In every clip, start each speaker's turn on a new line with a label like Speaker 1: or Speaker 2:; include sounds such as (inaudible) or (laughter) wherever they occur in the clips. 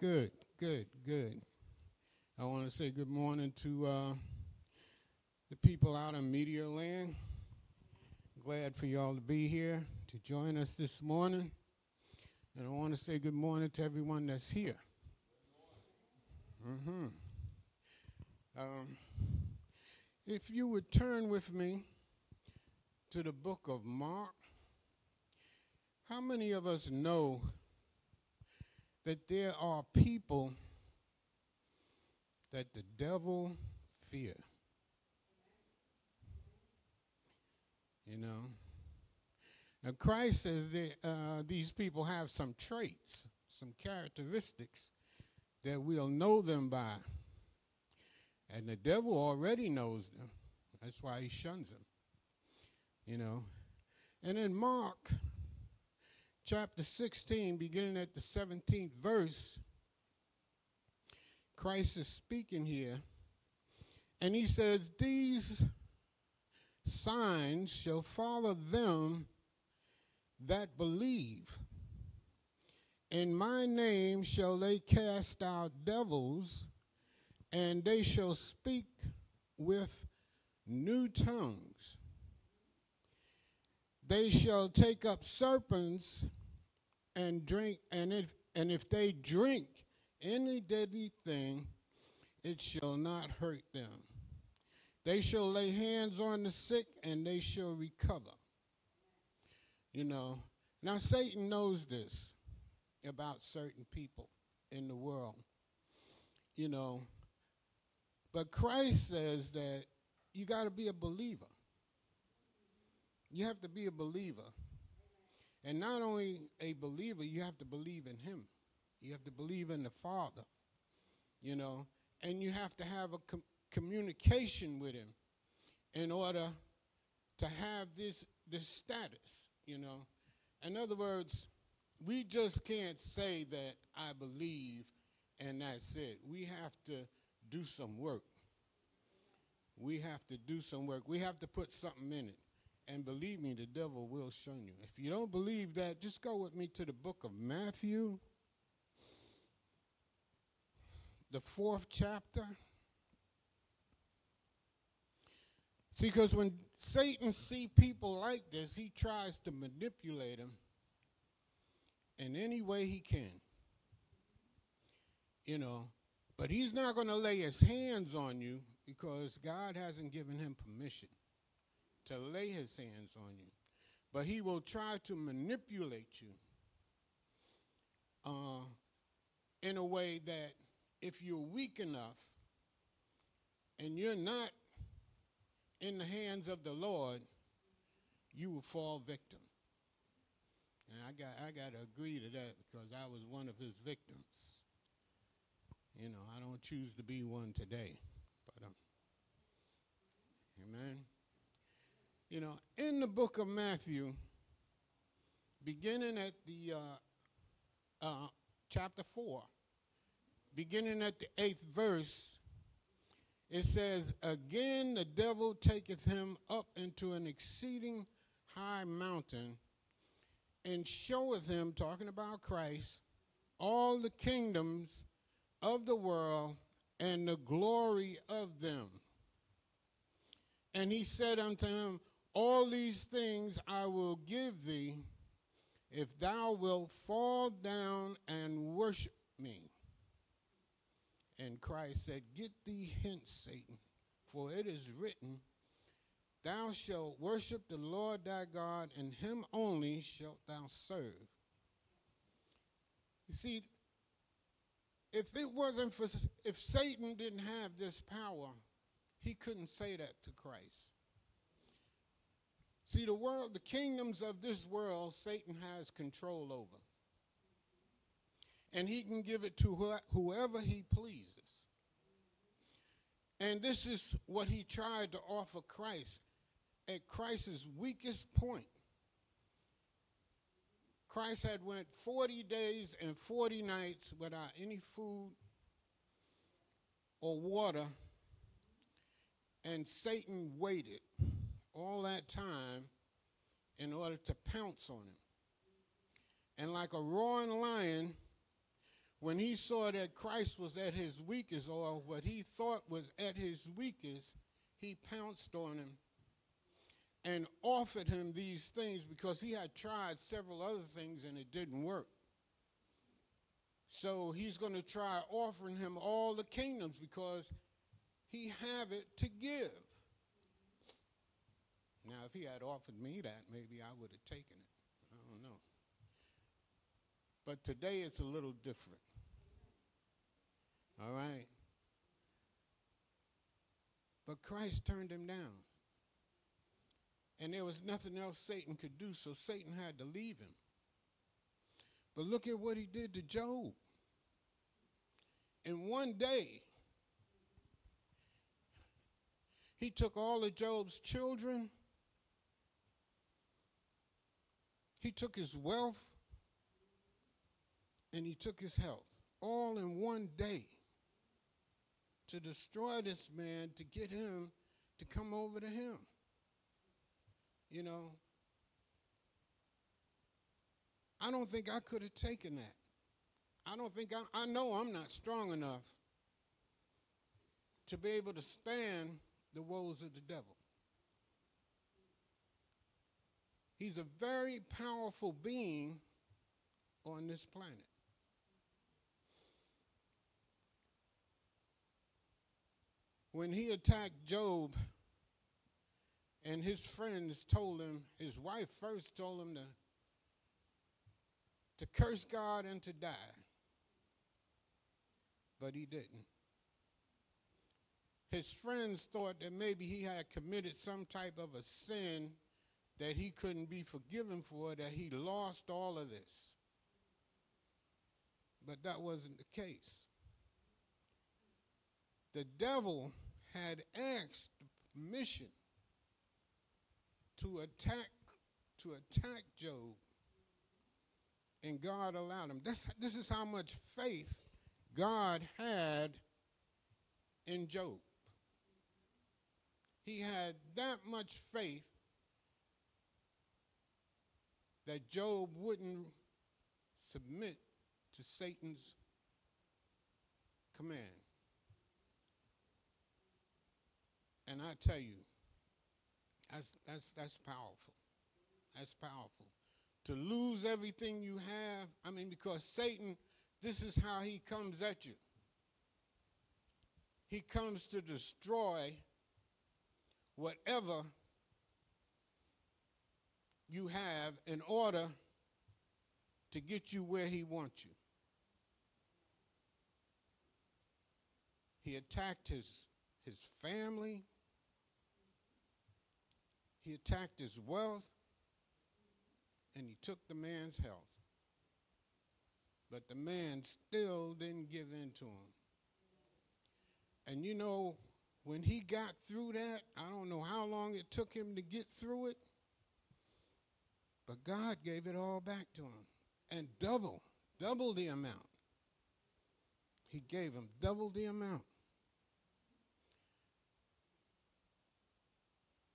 Speaker 1: Good, good, good. I want to say good morning to uh, the people out in Media Land. Glad for y'all to be here to join us this morning. And I want to say good morning to everyone that's here. Mm-hmm. Um, if you would turn with me to the book of Mark, how many of us know that there are people that the devil fear? You know? Now, Christ says that uh, these people have some traits, some characteristics that we'll know them by. And the devil already knows them. That's why he shuns them. You know. And in Mark chapter 16, beginning at the 17th verse, Christ is speaking here. And he says, These signs shall follow them that believe. In my name shall they cast out devils and they shall speak with new tongues. They shall take up serpents and drink, and if, and if they drink any deadly thing, it shall not hurt them. They shall lay hands on the sick and they shall recover. You know, now Satan knows this about certain people in the world. You know, but Christ says that you got to be a believer. You have to be a believer. And not only a believer, you have to believe in Him. You have to believe in the Father, you know, and you have to have a com- communication with Him in order to have this, this status, you know. In other words, we just can't say that I believe and that's it. We have to do some work. We have to do some work. We have to put something in it. And believe me, the devil will shun you. If you don't believe that, just go with me to the book of Matthew, the fourth chapter. See, because when Satan see people like this, he tries to manipulate them in any way he can. You know, but he's not going to lay his hands on you because God hasn't given him permission to lay his hands on you. But he will try to manipulate you uh, in a way that if you're weak enough and you're not in the hands of the Lord, you will fall victim. And I got I got to agree to that because I was one of his victims. You know, I don't choose to be one today, but um, amen. You know, in the book of Matthew, beginning at the uh, uh, chapter four, beginning at the eighth verse, it says, "Again the devil taketh him up into an exceeding high mountain, and showeth him, talking about Christ, all the kingdoms." of the world and the glory of them. And he said unto him, All these things I will give thee if thou wilt fall down and worship me. And Christ said, Get thee hence, Satan, for it is written, Thou shalt worship the Lord thy God, and him only shalt thou serve. You see, if it wasn't for, if Satan didn't have this power, he couldn't say that to Christ. See, the world, the kingdoms of this world, Satan has control over. And he can give it to wh- whoever he pleases. And this is what he tried to offer Christ at Christ's weakest point. Christ had went 40 days and 40 nights without any food or water, and Satan waited all that time in order to pounce on him. And like a roaring lion, when he saw that Christ was at his weakest, or what he thought was at his weakest, he pounced on him and offered him these things because he had tried several other things and it didn't work. So he's going to try offering him all the kingdoms because he have it to give. Now, if he had offered me that, maybe I would have taken it. I don't know. But today it's a little different. All right? But Christ turned him down. And there was nothing else Satan could do, so Satan had to leave him. But look at what he did to Job. In one day, he took all of Job's children, he took his wealth, and he took his health, all in one day to destroy this man, to get him to come over to him. You know, I don't think I could have taken that. I don't think I, I know I'm not strong enough to be able to stand the woes of the devil. He's a very powerful being on this planet. when he attacked Job, and his friends told him, his wife first told him to, to curse God and to die. But he didn't. His friends thought that maybe he had committed some type of a sin that he couldn't be forgiven for, that he lost all of this. But that wasn't the case. The devil had asked permission to attack to attack Job, and God allowed him. This, this is how much faith God had in Job. He had that much faith that Job wouldn't submit to Satan's command. And I tell you, that's, that's, that's powerful. That's powerful. To lose everything you have, I mean, because Satan, this is how he comes at you. He comes to destroy whatever you have in order to get you where he wants you. He attacked his, his family. He attacked his wealth and he took the man's health. But the man still didn't give in to him. And you know, when he got through that, I don't know how long it took him to get through it, but God gave it all back to him and double, double the amount. He gave him double the amount.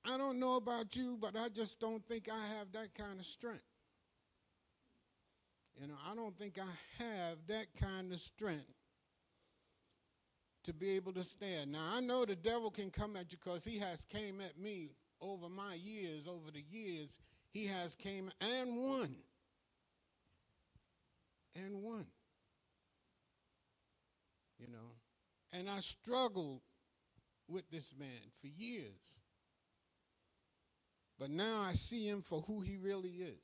Speaker 1: I don't know about you, but I just don't think I have that kind of strength. You know, I don't think I have that kind of strength to be able to stand. Now, I know the devil can come at you because he has came at me over my years, over the years. He has came and won. And won. You know, and I struggled with this man for years. But now I see him for who he really is.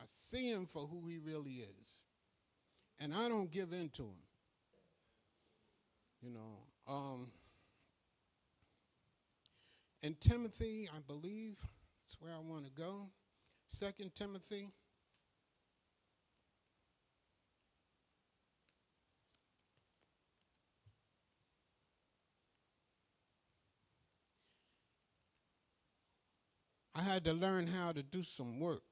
Speaker 1: I see him for who he really is. And I don't give in to him. You know, um, in Timothy, I believe that's where I want to go. Second Timothy. I had to learn how to do some work,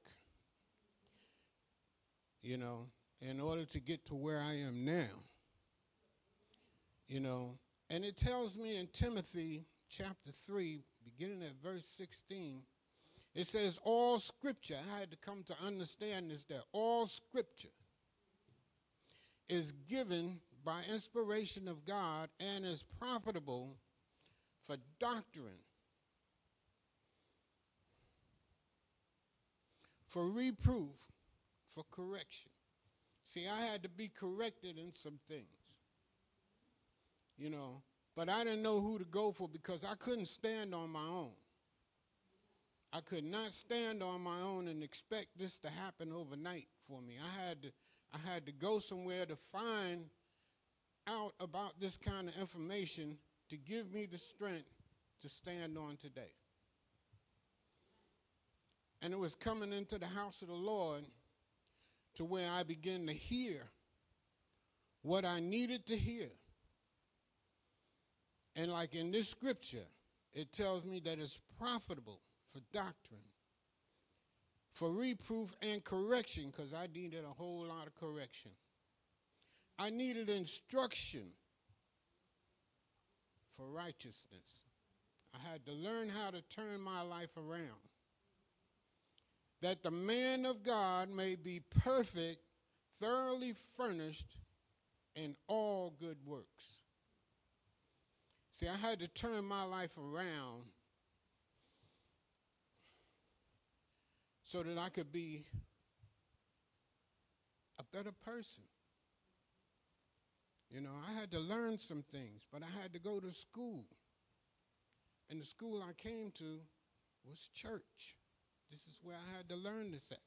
Speaker 1: you know, in order to get to where I am now. You know, and it tells me in Timothy chapter 3, beginning at verse 16, it says, All scripture, I had to come to understand this, that all scripture is given by inspiration of God and is profitable for doctrine, for reproof, for correction. See, I had to be corrected in some things, you know, but I didn't know who to go for because I couldn't stand on my own. I could not stand on my own and expect this to happen overnight for me. I had to I had to go somewhere to find out about this kind of information to give me the strength to stand on today. And it was coming into the house of the Lord to where I began to hear what I needed to hear. And like in this scripture, it tells me that it's profitable for doctrine, for reproof and correction, because I needed a whole lot of correction. I needed instruction for righteousness. I had to learn how to turn my life around. That the man of God may be perfect, thoroughly furnished in all good works. See, I had to turn my life around so that I could be a better person. You know, I had to learn some things, but I had to go to school. And the school I came to was church. This is where I had to learn this at.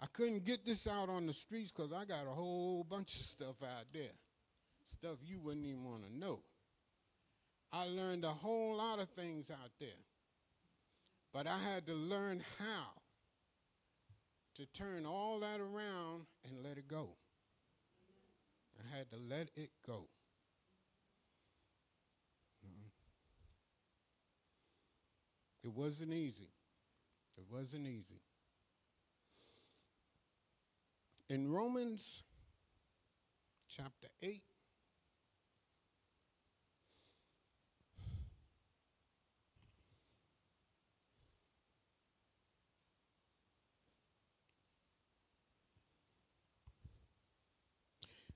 Speaker 1: I couldn't get this out on the streets because I got a whole bunch of stuff out there. Stuff you wouldn't even want to know. I learned a whole lot of things out there. But I had to learn how to turn all that around and let it go. I had to let it go. Mm-hmm. It wasn't easy. It wasn't easy. In Romans chapter 8,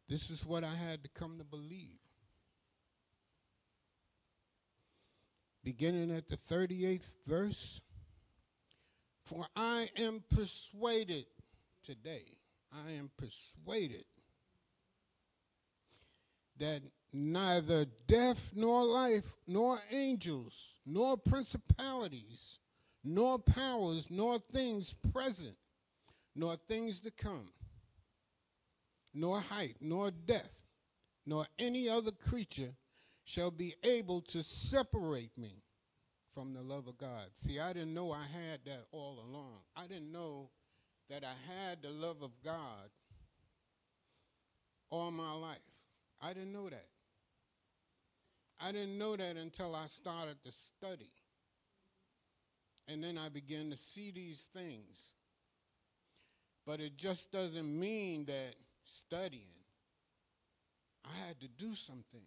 Speaker 1: This is what I had to come to believe. Beginning at the 38th verse. For I am persuaded today, I am persuaded that neither death nor life, nor angels, nor principalities, nor powers, nor things present, nor things to come nor height, nor depth, nor any other creature shall be able to separate me from the love of God. See, I didn't know I had that all along. I didn't know that I had the love of God all my life. I didn't know that. I didn't know that until I started to study. And then I began to see these things. But it just doesn't mean that studying, I had to do some things.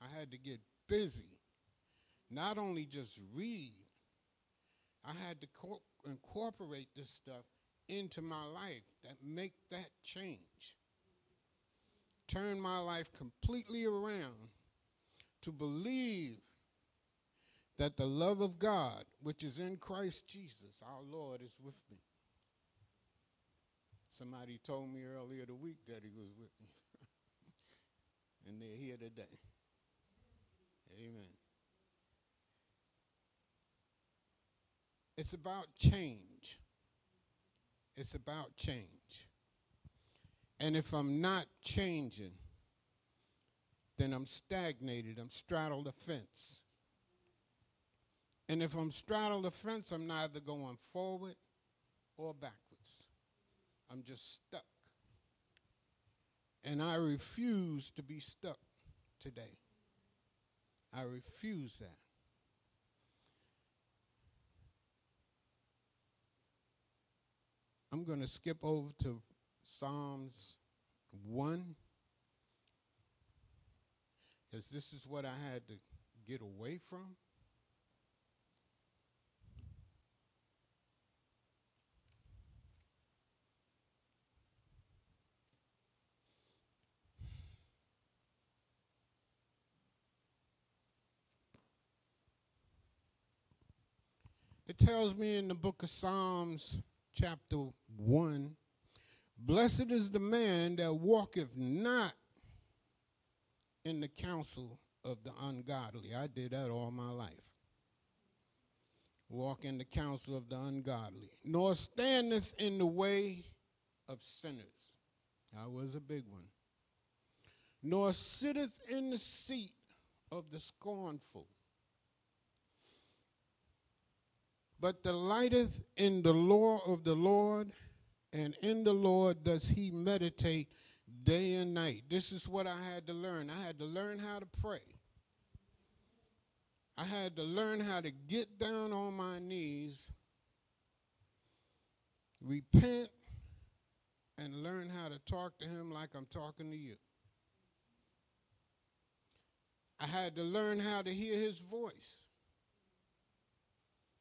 Speaker 1: I had to get busy. Not only just read, I had to co- incorporate this stuff into my life that make that change. Turn my life completely around to believe that the love of God, which is in Christ Jesus, our Lord, is with me. Somebody told me earlier the week that he was with me. (laughs) and they're here today. Amen. It's about change. It's about change. And if I'm not changing, then I'm stagnated. I'm straddled the fence. And if I'm straddled the fence, I'm neither going forward or backwards. I'm just stuck. And I refuse to be stuck today. I refuse that. I'm going to skip over to Psalms 1 because this is what I had to get away from. It tells me in the book of Psalms, chapter 1 Blessed is the man that walketh not in the counsel of the ungodly. I did that all my life. Walk in the counsel of the ungodly, nor standeth in the way of sinners. That was a big one. Nor sitteth in the seat of the scornful. But delighteth in the law of the Lord, and in the Lord does he meditate day and night. This is what I had to learn. I had to learn how to pray. I had to learn how to get down on my knees, repent, and learn how to talk to him like I'm talking to you. I had to learn how to hear his voice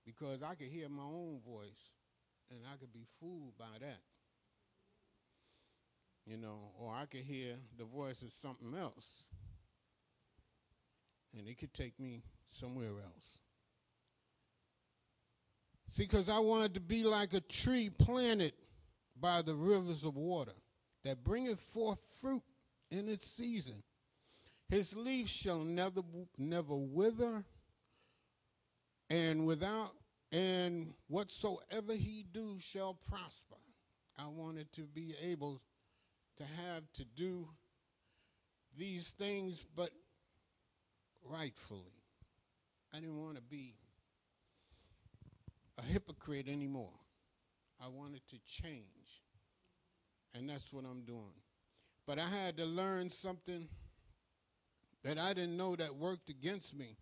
Speaker 1: because I could hear my own voice and I could be fooled by that. You know, or I could hear the voice of something else and it could take me somewhere else. See, because I wanted to be like a tree planted by the rivers of water that bringeth forth fruit in its season. His leaf shall never never wither, and without and whatsoever he do shall prosper. I wanted to be able to have to do these things, but rightfully. I didn't want to be a hypocrite anymore. I wanted to change. And that's what I'm doing. But I had to learn something that I didn't know that worked against me.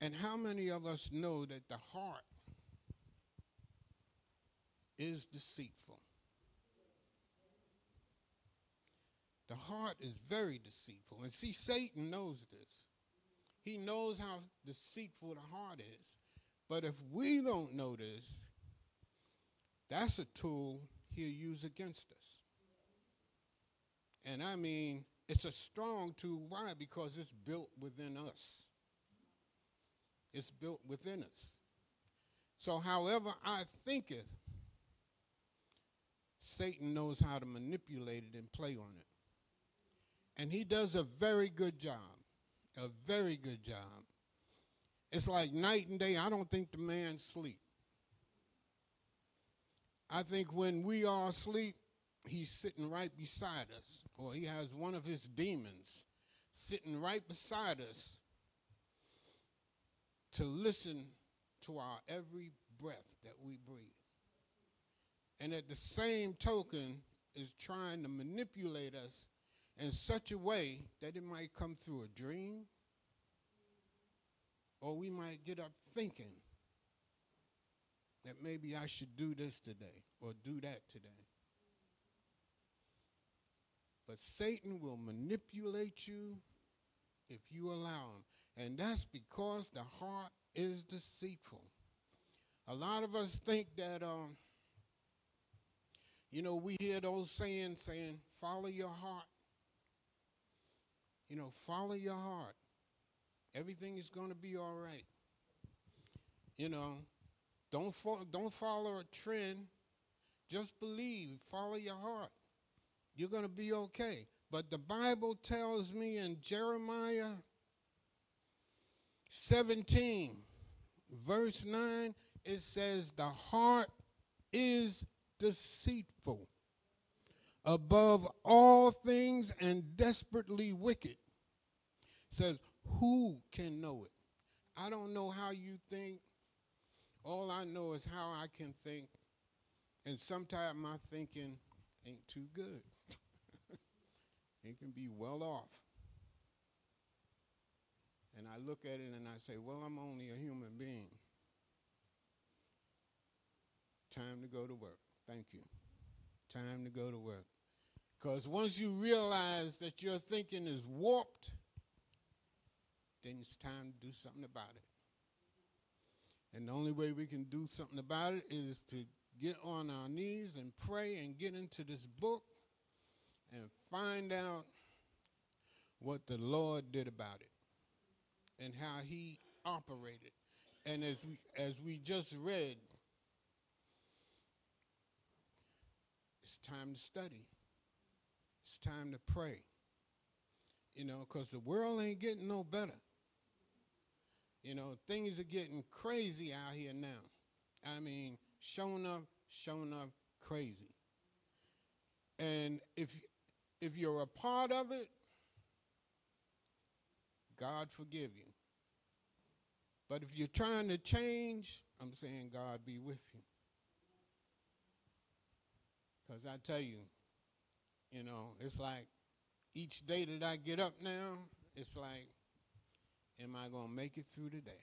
Speaker 1: And how many of us know that the heart is deceitful? The heart is very deceitful. And see, Satan knows this. He knows how deceitful the heart is. But if we don't know this, that's a tool he'll use against us. And I mean, it's a strong tool. Why? Because it's built within us. It's built within us. So, however I thinketh, Satan knows how to manipulate it and play on it. And he does a very good job. A very good job. It's like night and day. I don't think the man sleep. I think when we are asleep, he's sitting right beside us, or he has one of his demons sitting right beside us to listen to our every breath that we breathe. And at the same token, is trying to manipulate us in such a way that it might come through a dream, or we might get up thinking that maybe I should do this today or do that today. But Satan will manipulate you if you allow him. And that's because the heart is deceitful. A lot of us think that, um, you know, we hear those sayings saying, follow your heart. You know, follow your heart. Everything is going to be all right. You know, don't fo- don't follow a trend. Just believe. Follow your heart. You're going to be okay. But the Bible tells me in Jeremiah 17, verse 9, it says, The heart is deceitful above all things and desperately wicked. It says, Who can know it? I don't know how you think. All I know is how I can think. And sometimes my thinking ain't too good. (laughs) it can be well off. And I look at it and I say, well, I'm only a human being. Time to go to work. Thank you. Time to go to work. Because once you realize that your thinking is warped, then it's time to do something about it. And the only way we can do something about it is to get on our knees and pray and get into this book and find out what the Lord did about it and how he operated and as we as we just read, it's time to study. It's time to pray. You know, because the world ain't getting no better. You know, things are getting crazy out here now. I mean, showing up, showing up crazy. And if if you're a part of it, God forgive you. But if you're trying to change, I'm saying God be with you. Because I tell you, you know, it's like each day that I get up now, it's like, am I going to make it through the day?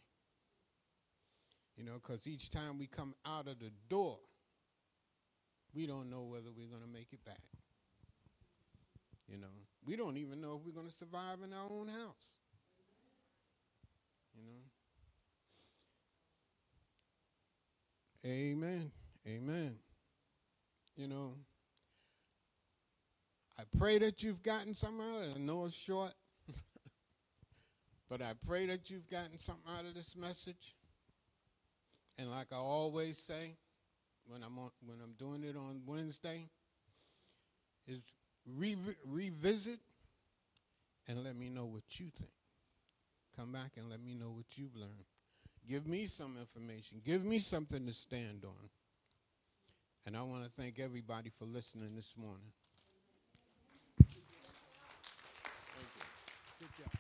Speaker 1: You know, because each time we come out of the door, we don't know whether we're going to make it back. You know, we don't even know if we're going to survive in our own house. You know? Amen. Amen. You know, I pray that you've gotten something out of it. I know it's short, (laughs) but I pray that you've gotten something out of this message. And like I always say, when I'm on, when I'm doing it on Wednesday, is re- revisit and let me know what you think. Come back and let me know what you've learned. Give me some information. Give me something to stand on. And I want to thank everybody for listening this morning. Thank you. Good job.